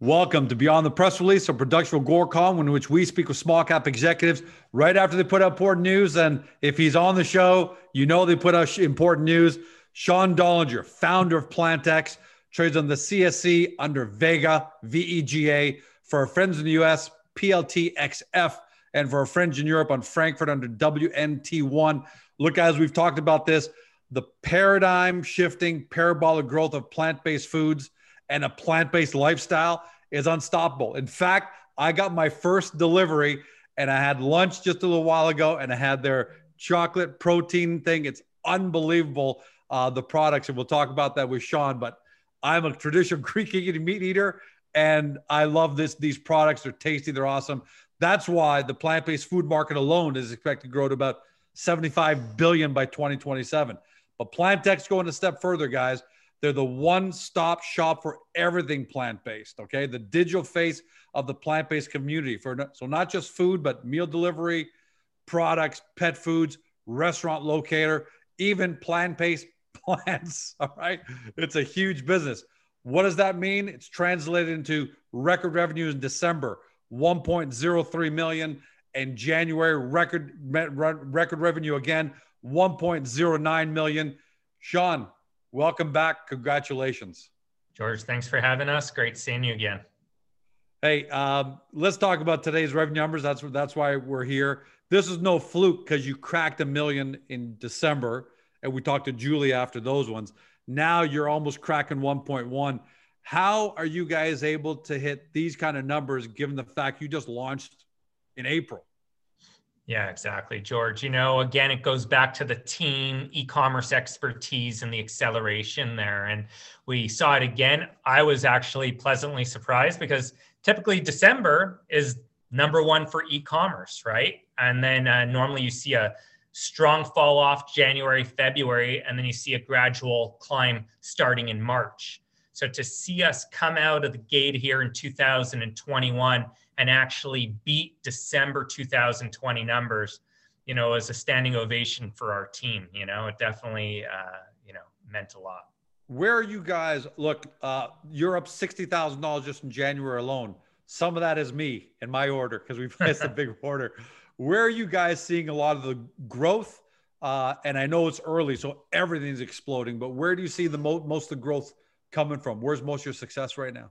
Welcome to Beyond the Press Release, a production of Agoracom, in which we speak with small cap executives right after they put out important news. And if he's on the show, you know they put out important news. Sean Dollinger, founder of PlantX, trades on the CSE under Vega, VEGA. For our friends in the US, PLTXF. And for our friends in Europe on Frankfurt under WNT1. Look, as we've talked about this, the paradigm shifting parabolic growth of plant based foods and a plant based lifestyle is unstoppable. In fact, I got my first delivery and I had lunch just a little while ago and I had their chocolate protein thing. It's unbelievable, uh, the products. And we'll talk about that with Sean. But I'm a traditional Greek eating meat eater and I love this. These products are tasty, they're awesome. That's why the plant based food market alone is expected to grow to about 75 billion by 2027. But PlantX going a step further, guys. They're the one stop shop for everything plant based. Okay. The digital face of the plant based community for so not just food, but meal delivery, products, pet foods, restaurant locator, even plant based plants. All right. It's a huge business. What does that mean? It's translated into record revenues in December, 1.03 million, and January record record revenue again, 1.09 million. Sean, welcome back. Congratulations. George, thanks for having us. Great seeing you again. Hey, um, let's talk about today's revenue numbers. That's that's why we're here. This is no fluke because you cracked a million in December, and we talked to Julie after those ones. Now you're almost cracking 1.1. How are you guys able to hit these kind of numbers given the fact you just launched in April? Yeah, exactly, George. You know, again, it goes back to the team e commerce expertise and the acceleration there. And we saw it again. I was actually pleasantly surprised because typically December is number one for e commerce, right? And then uh, normally you see a strong fall off January, February, and then you see a gradual climb starting in March. So to see us come out of the gate here in 2021 and actually beat December 2020 numbers, you know, as a standing ovation for our team. You know, it definitely, uh, you know, meant a lot. Where are you guys? Look, uh, you're up sixty thousand dollars just in January alone. Some of that is me and my order because we placed a big order. Where are you guys seeing a lot of the growth? Uh, and I know it's early, so everything's exploding. But where do you see the mo- most of the growth coming from? Where's most of your success right now?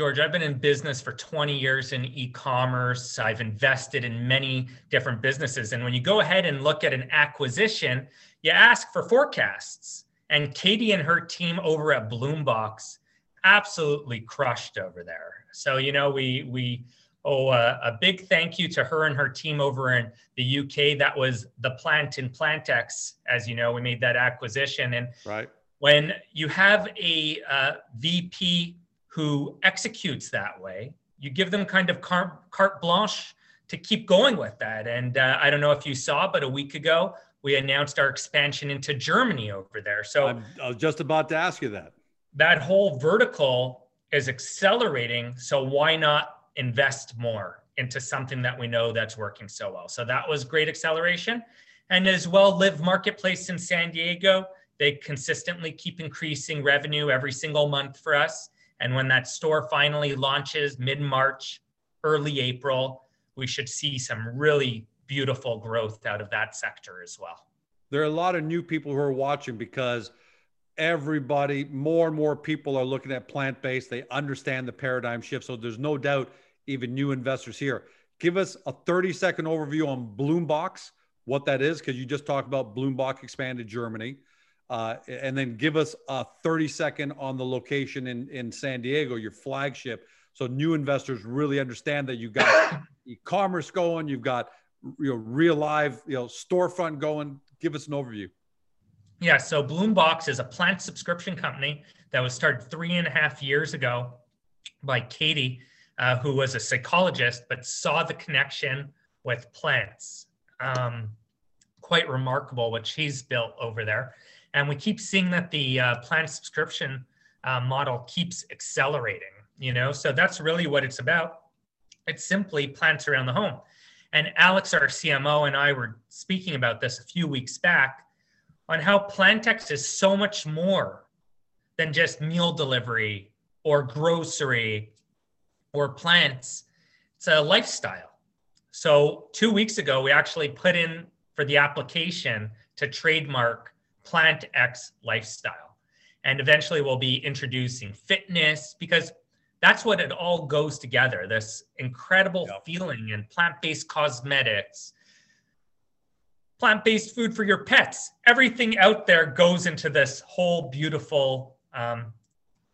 George, I've been in business for 20 years in e commerce. I've invested in many different businesses. And when you go ahead and look at an acquisition, you ask for forecasts. And Katie and her team over at Bloombox absolutely crushed over there. So, you know, we, we, oh, uh, a big thank you to her and her team over in the UK. That was the plant in PlantX. As you know, we made that acquisition. And right. when you have a uh, VP who executes that way, you give them kind of carte, carte blanche to keep going with that. And uh, I don't know if you saw, but a week ago, we announced our expansion into Germany over there. So I'm, I was just about to ask you that. That whole vertical is accelerating. So why not invest more into something that we know that's working so well? So that was great acceleration. And as well, Live Marketplace in San Diego, they consistently keep increasing revenue every single month for us. And when that store finally launches mid March, early April, we should see some really beautiful growth out of that sector as well. There are a lot of new people who are watching because everybody, more and more people are looking at plant based. They understand the paradigm shift. So there's no doubt, even new investors here. Give us a 30 second overview on Bloombox, what that is, because you just talked about Bloombox expanded Germany. Uh, and then give us a 30 second on the location in, in San Diego, your flagship. So new investors really understand that you've got e-commerce going, you've got you know real live you know storefront going. Give us an overview. Yeah, so Bloombox is a plant subscription company that was started three and a half years ago by Katie, uh, who was a psychologist but saw the connection with plants. Um, quite remarkable what she's built over there. And we keep seeing that the uh, plan subscription uh, model keeps accelerating, you know, so that's really what it's about. It's simply plants around the home. And Alex, our CMO, and I were speaking about this a few weeks back on how PlantX is so much more than just meal delivery or grocery or plants, it's a lifestyle. So, two weeks ago, we actually put in for the application to trademark Plant X lifestyle. And eventually, we'll be introducing fitness because that's what it all goes together this incredible yep. feeling in plant based cosmetics, plant based food for your pets. Everything out there goes into this whole beautiful, um,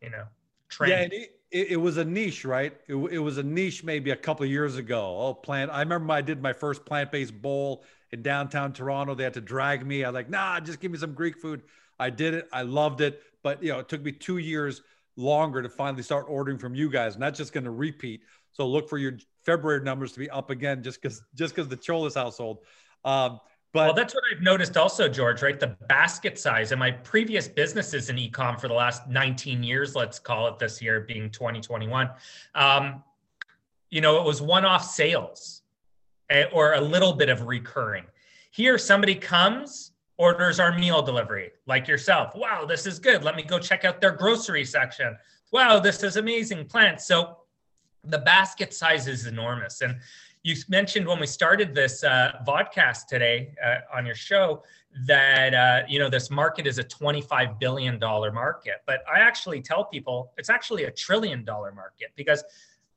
you know, trend. Yeah, it, it, was a niche, right? It, it was a niche maybe a couple of years ago. Oh, plant. I remember I did my first plant based bowl in downtown Toronto. They had to drag me. I was like, nah, just give me some Greek food. I did it. I loved it. But, you know, it took me two years longer to finally start ordering from you guys. And that's just going to repeat. So look for your February numbers to be up again just because just because the Tsiolis household. Um, but well, that's what I've noticed also, George, right? The basket size in my previous businesses in ecom for the last 19 years, let's call it this year being 2021. Um, you know, it was one-off sales eh, or a little bit of recurring. Here, somebody comes, orders our meal delivery, like yourself. Wow, this is good. Let me go check out their grocery section. Wow, this is amazing plants. So the basket size is enormous. And you mentioned when we started this uh, vodcast today uh, on your show that uh, you know this market is a 25 billion dollar market but i actually tell people it's actually a trillion dollar market because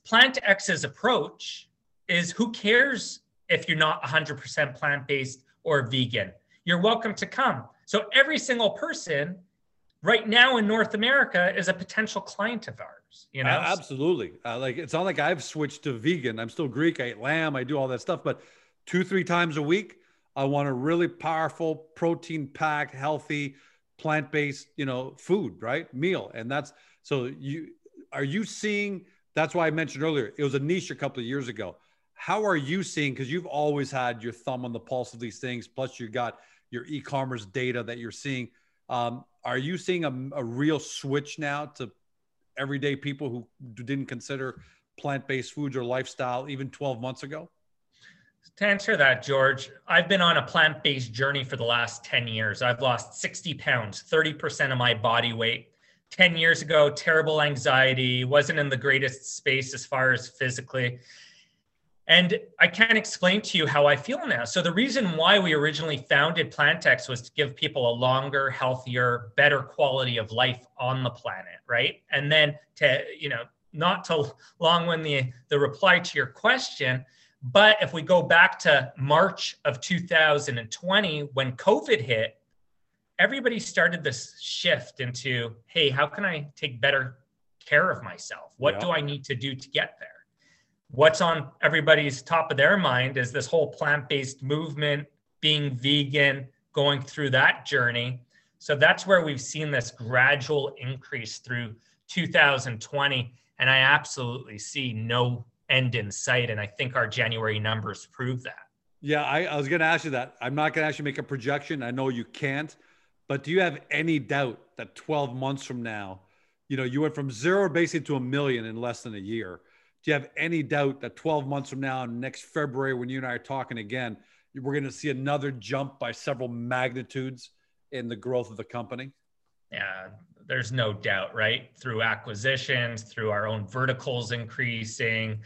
plant x's approach is who cares if you're not 100% plant-based or vegan you're welcome to come. So every single person right now in North America is a potential client of ours. You know, uh, absolutely. Uh, like it's not like I've switched to vegan. I'm still Greek. I eat lamb. I do all that stuff, but two, three times a week, I want a really powerful, protein-packed, healthy, plant-based, you know, food, right? Meal, and that's so. You are you seeing? That's why I mentioned earlier. It was a niche a couple of years ago. How are you seeing? Because you've always had your thumb on the pulse of these things. Plus, you got your e-commerce data that you're seeing. Um, are you seeing a, a real switch now to everyday people who didn't consider plant-based foods or lifestyle even 12 months ago? To answer that, George, I've been on a plant based journey for the last 10 years. I've lost 60 pounds, 30% of my body weight. 10 years ago, terrible anxiety, wasn't in the greatest space as far as physically. And I can't explain to you how I feel now. So the reason why we originally founded PlantX was to give people a longer, healthier, better quality of life on the planet, right? And then to, you know, not to long when the the reply to your question, but if we go back to March of 2020 when COVID hit, everybody started this shift into, hey, how can I take better care of myself? What yeah. do I need to do to get there? What's on everybody's top of their mind is this whole plant-based movement being vegan going through that journey. So that's where we've seen this gradual increase through 2020 and i absolutely see no end in sight and i think our january numbers prove that. Yeah i, I was going to ask you that. I'm not going to actually make a projection. I know you can't but do you have any doubt that 12 months from now you know you went from zero basically to a million in less than a year do you have any doubt that 12 months from now, next February, when you and I are talking again, we're going to see another jump by several magnitudes in the growth of the company? Yeah, there's no doubt, right? Through acquisitions, through our own verticals increasing.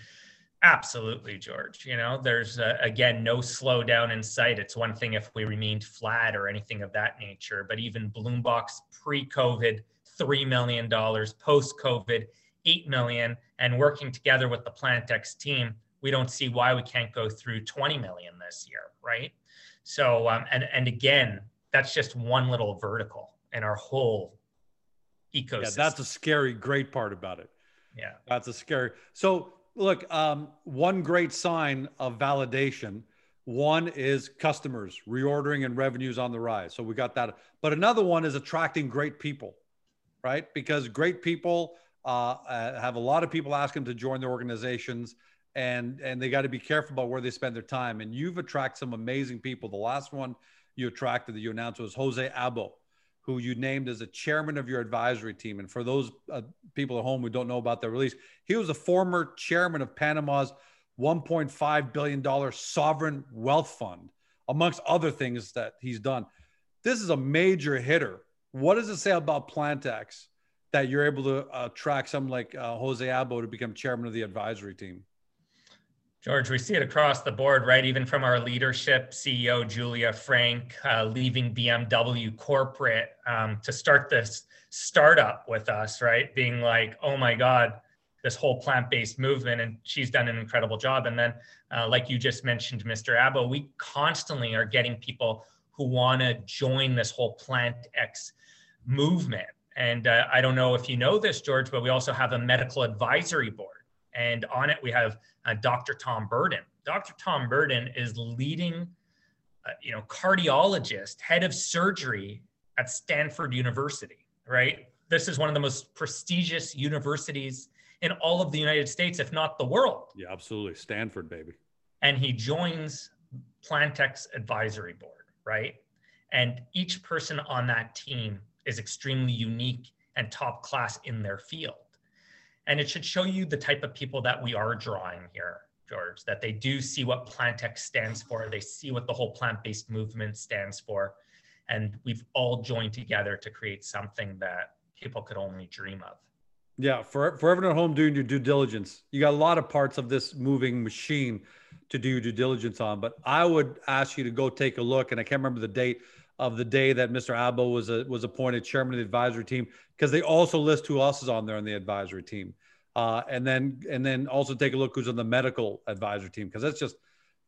Absolutely, George. You know, there's uh, again no slowdown in sight. It's one thing if we remained flat or anything of that nature, but even Bloombox pre COVID, $3 million, post COVID, 8 million and working together with the PlantX team, we don't see why we can't go through 20 million this year, right? So, um, and and again, that's just one little vertical in our whole ecosystem. Yeah, that's a scary, great part about it. Yeah, that's a scary. So, look, um, one great sign of validation. One is customers reordering and revenues on the rise. So we got that. But another one is attracting great people, right? Because great people uh, uh, have a lot of people ask them to join their organizations and and they got to be careful about where they spend their time. And you've attracted some amazing people. The last one you attracted that you announced was Jose Abbo who you named as a chairman of your advisory team. And for those uh, people at home who don't know about the release he was a former chairman of panama's 1.5 billion dollar sovereign wealth fund amongst other things that he's done. This is a major hitter. What does it say about PlantX that you're able to attract someone like uh, Jose Abbo to become chairman of the advisory team? George, we see it across the board, right? Even from our leadership, CEO Julia Frank uh, leaving BMW corporate um, to start this startup with us, right? Being like, oh my God, this whole plant-based movement, and she's done an incredible job. And then, uh, like you just mentioned, Mr. Abbo, we constantly are getting people who want to join this whole plant X movement. And uh, I don't know if you know this, George, but we also have a medical advisory board. And on it, we have uh, Dr. Tom Burden. Dr. Tom Burden is leading, uh, you know, cardiologist, head of surgery at Stanford University, right? This is one of the most prestigious universities in all of the United States, if not the world. Yeah, absolutely. Stanford, baby. And he joins PlantX advisory board, right? And each person on that team is extremely unique and top class in their field. And it should show you the type of people that we are drawing here, George, that they do see what PlantX stands for. They see what the whole plant based movement stands for. And we've all joined together to create something that people could only dream of. Yeah, for, for everyone at home doing your due diligence, you got a lot of parts of this moving machine to do your due diligence on. But I would ask you to go take a look, and I can't remember the date of the day that Mr. Abbo was a, was appointed chairman of the advisory team because they also list who else is on there on the advisory team, uh, and then and then also take a look who's on the medical advisory team because that's just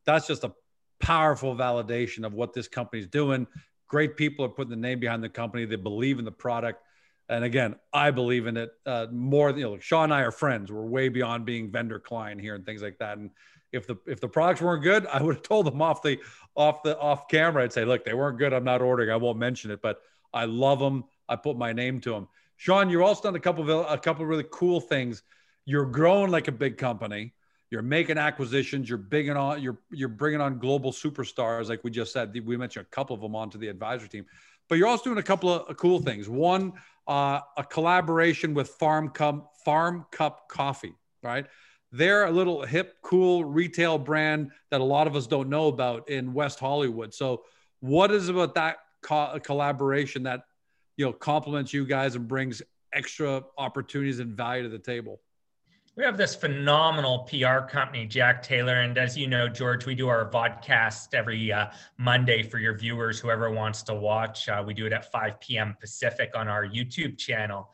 that's just a powerful validation of what this company's doing. Great people are putting the name behind the company. They believe in the product and again, I believe in it uh, more. Than you know, like Sean and I are friends. We're way beyond being vendor client here and things like that. And if the if the products weren't good, I would have told them off the off the off camera. I'd say, look, they weren't good. I'm not ordering. I won't mention it, but I love them. I put my name to them. Sean, you're also done a couple of a couple of really cool things. You're growing like a big company. You're making acquisitions. You're bringing on you're you're bringing on global superstars, like we just said. We mentioned a couple of them onto the advisory team, but you're also doing a couple of cool things. One, uh, a collaboration with Farm Cup Farm Cup Coffee, right? They're a little hip, cool retail brand that a lot of us don't know about in West Hollywood. So, what is about that co- collaboration that you know complements you guys and brings extra opportunities and value to the table? We have this phenomenal PR company, Jack Taylor. And as you know, George, we do our vodcast every uh, Monday for your viewers, whoever wants to watch. Uh, we do it at 5 p.m. Pacific on our YouTube channel.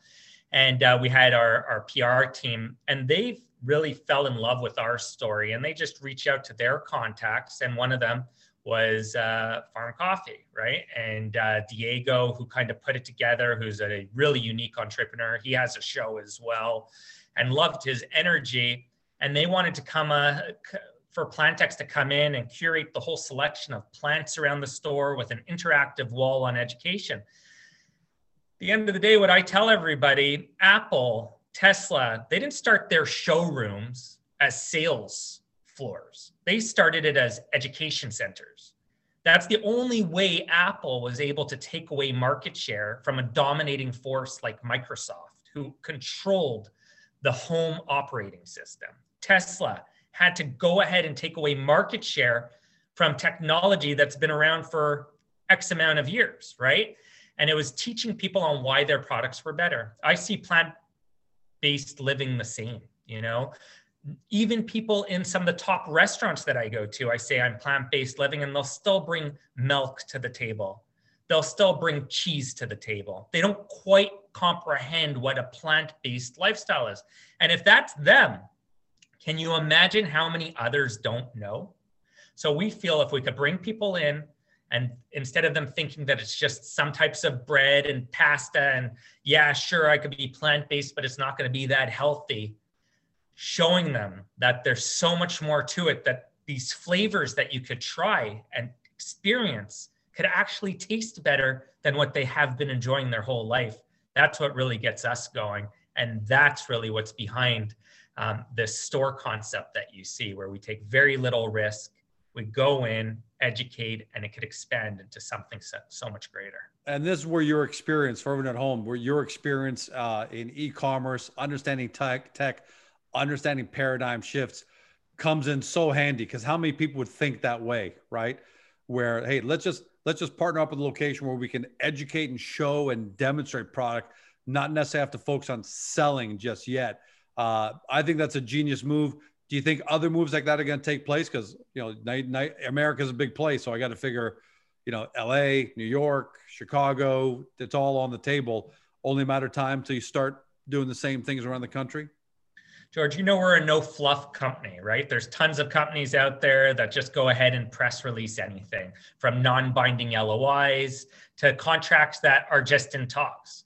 And uh, we had our, our PR team, and they really fell in love with our story. And they just reached out to their contacts. And one of them was uh, Farm Coffee, right? And uh, Diego, who kind of put it together, who's a really unique entrepreneur, he has a show as well and loved his energy. And they wanted to come uh, for PlantX to come in and curate the whole selection of plants around the store with an interactive wall on education. the end of the day, what I tell everybody, Apple, Tesla, they didn't start their showrooms as sales floors. They started it as education centers. That's the only way Apple was able to take away market share from a dominating force like Microsoft, who controlled the home operating system. Tesla had to go ahead and take away market share from technology that's been around for X amount of years, right? And it was teaching people on why their products were better. I see plant based living the same, you know? Even people in some of the top restaurants that I go to, I say I'm plant based living, and they'll still bring milk to the table they'll still bring cheese to the table. They don't quite comprehend what a plant based lifestyle is. And if that's them, can you imagine how many others don't know? So we feel if we could bring people in and instead of them thinking that it's just some types of bread and pasta and yeah, sure, I could be plant based, but it's not going to be that healthy, showing them that there's so much more to it, that these flavors that you could try and experience could actually taste better than what they have been enjoying their whole life. That's what really gets us going. And that's really what's behind um, this store concept that you see, where we take very little risk, we go in, educate, and it could expand into something so, so much greater. And this is where your experience, for everyone at home, where your experience uh, in e-commerce, understanding tech, tech, understanding paradigm shifts, comes in so handy. Because how many people would think that way, right? Where hey, let's just let's just partner up with a location where we can educate and show and demonstrate product not necessarily have to focus on selling just yet. Uh, I think that's a genius move. Do you think other moves like that are going to take place? Because you know, night, night, America's a big place, so I got to figure, you know, L.A., New York, Chicago, it's all on the table. Only a matter of time till you start doing the same things around the country. George, you know we're a no fluff company, right? There's tons of companies out there that just go ahead and press release anything from non-binding LOIs to contracts that are just in talks.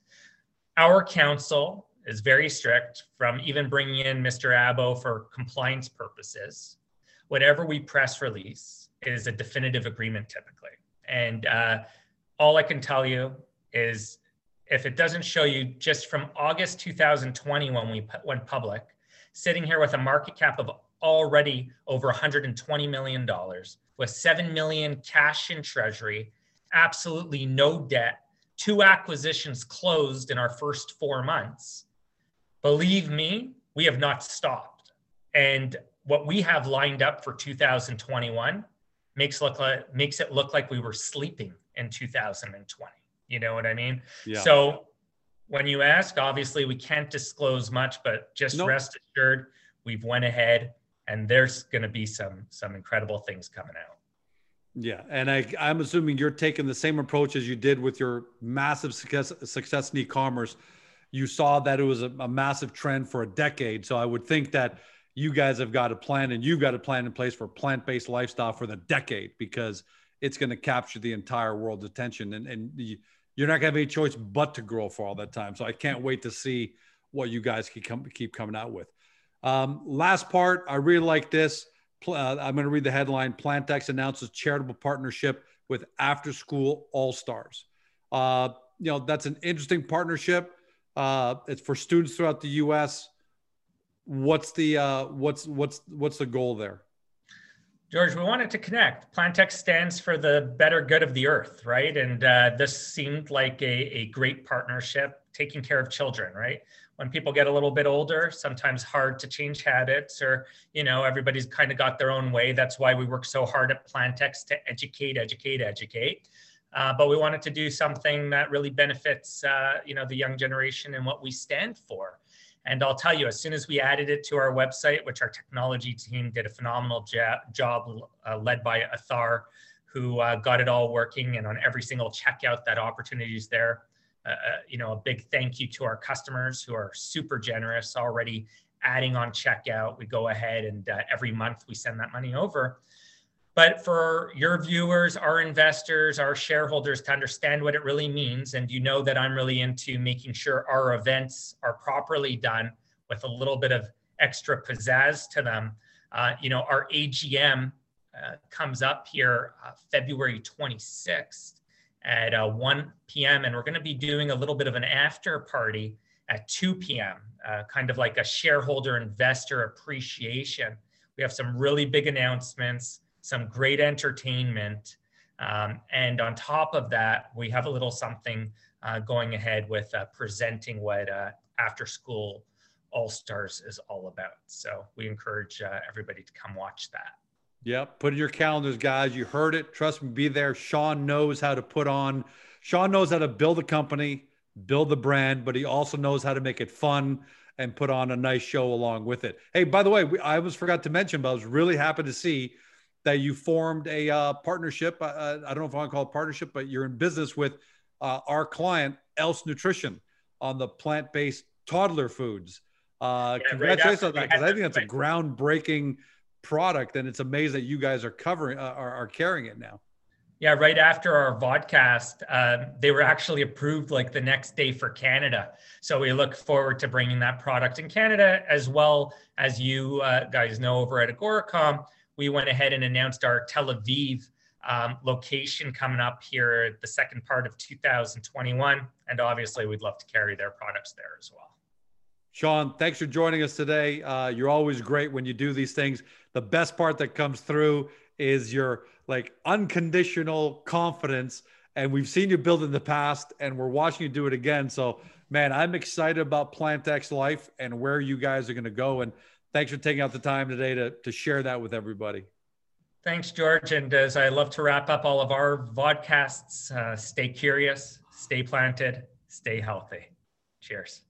Our counsel is very strict from even bringing in Mr. Abbo for compliance purposes. Whatever we press release is a definitive agreement typically. And uh, all I can tell you is if it doesn't show you just from August 2020 when we went public, sitting here with a market cap of already over 120 million dollars, with 7 million cash in treasury, absolutely no debt, two acquisitions closed in our first 4 months. Believe me, we have not stopped. And what we have lined up for 2021 makes look like makes it look like we were sleeping in 2020. You know what I mean? Yeah. So when you ask, obviously we can't disclose much, but just nope. rest assured, we've went ahead and there's going to be some some incredible things coming out. Yeah, and I, I'm assuming you're taking the same approach as you did with your massive success success in e-commerce. You saw that it was a, a massive trend for a decade, so I would think that you guys have got a plan and you've got a plan in place for plant-based lifestyle for the decade because it's going to capture the entire world's attention and and the, you're not going to have any choice but to grow for all that time. So I can't wait to see what you guys keep, come, keep coming out with. Um, last part, I really like this. Uh, I'm going to read the headline PlantX announces charitable partnership with After School All Stars. Uh, you know, that's an interesting partnership. Uh, it's for students throughout the U.S. What's the uh, what's what's what's the goal there? George, we wanted to connect. PlantX stands for the better good of the earth, right? And uh, this seemed like a, a great partnership, taking care of children, right? When people get a little bit older, sometimes hard to change habits, or you know, everybody's kind of got their own way. That's why we work so hard at PlantX to educate, educate, educate. Uh, but we wanted to do something that really benefits, uh, you know, the young generation and what we stand for. And I'll tell you, as soon as we added it to our website, which our technology team did a phenomenal job uh, led by Athar, who uh, got it all working, and on every single checkout, that opportunity is there. Uh, uh, you know, a big thank you to our customers who are super generous already adding on checkout. We go ahead and uh, every month we send that money over. But for your viewers, our investors, our shareholders to understand what it really means, and you know that I'm really into making sure our events are properly done with a little bit of extra pizzazz to them. Uh, you know, our AGM uh, comes up here uh, February 26th at uh, 1 p.m., and we're going to be doing a little bit of an after party at 2 p.m., uh, kind of like a shareholder investor appreciation. We have some really big announcements some great entertainment. Um, and on top of that, we have a little something uh, going ahead with uh, presenting what uh, After School All Stars is all about. So we encourage uh, everybody to come watch that. Yep. Put in your calendars, guys. You heard it. Trust me, be there. Sean knows how to put on, Sean knows how to build a company, build the brand, but he also knows how to make it fun and put on a nice show along with it. Hey, by the way, we, I almost forgot to mention, but I was really happy to see that you formed a uh, partnership. Uh, uh, I don't know if I want to call it partnership, but you're in business with uh, our client, Else Nutrition, on the plant based toddler foods. Uh, yeah, congratulations on that because I think that's a groundbreaking product, and it's amazing that you guys are covering uh, are, are carrying it now. Yeah, right after our vodcast, uh, they were actually approved like the next day for Canada. So we look forward to bringing that product in Canada, as well as you uh, guys know over at Agoracom we went ahead and announced our Tel Aviv um, location coming up here the second part of 2021. And obviously, we'd love to carry their products there as well. Sean, thanks for joining us today. Uh, you're always great when you do these things. The best part that comes through is your like unconditional confidence. And we've seen you build in the past, and we're watching you do it again. So, man, I'm excited about PlantX Life and where you guys are going to go. And thanks for taking out the time today to, to share that with everybody. Thanks, George. And as I love to wrap up all of our vodcasts, uh, stay curious, stay planted, stay healthy. Cheers.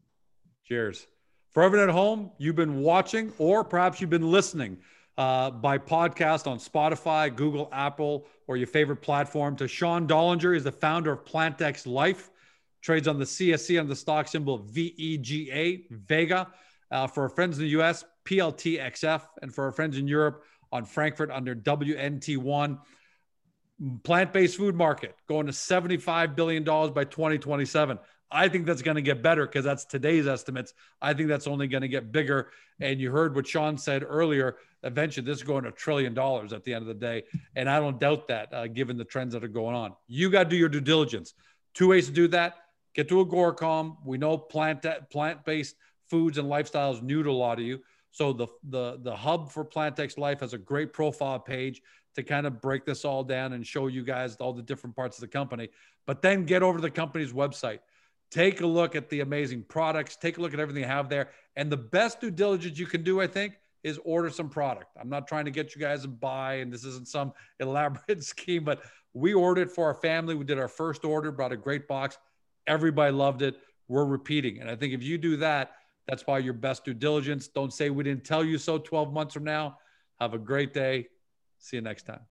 Cheers. For everyone at home, you've been watching or perhaps you've been listening uh, by podcast on Spotify, Google, Apple, or your favorite platform to Sean Dollinger. is the founder of PlantX Life, trades on the CSE on the stock symbol VEGA, Vega. Uh, for our friends in the US, PLTXF, and for our friends in Europe on Frankfurt under WNT1. Plant based food market going to $75 billion by 2027. I think that's going to get better because that's today's estimates. I think that's only going to get bigger. And you heard what Sean said earlier. Eventually, this is going to a trillion dollars at the end of the day. And I don't doubt that uh, given the trends that are going on. You got to do your due diligence. Two ways to do that get to Agoracom. We know plant plant based foods and lifestyles new to a lot of you. So the the the hub for PlantX Life has a great profile page to kind of break this all down and show you guys all the different parts of the company. But then get over to the company's website. Take a look at the amazing products. Take a look at everything you have there. And the best due diligence you can do, I think, is order some product. I'm not trying to get you guys to buy, and this isn't some elaborate scheme, but we ordered for our family. We did our first order, brought a great box. Everybody loved it. We're repeating. And I think if you do that, that's why your best due diligence. Don't say we didn't tell you so 12 months from now. Have a great day. See you next time.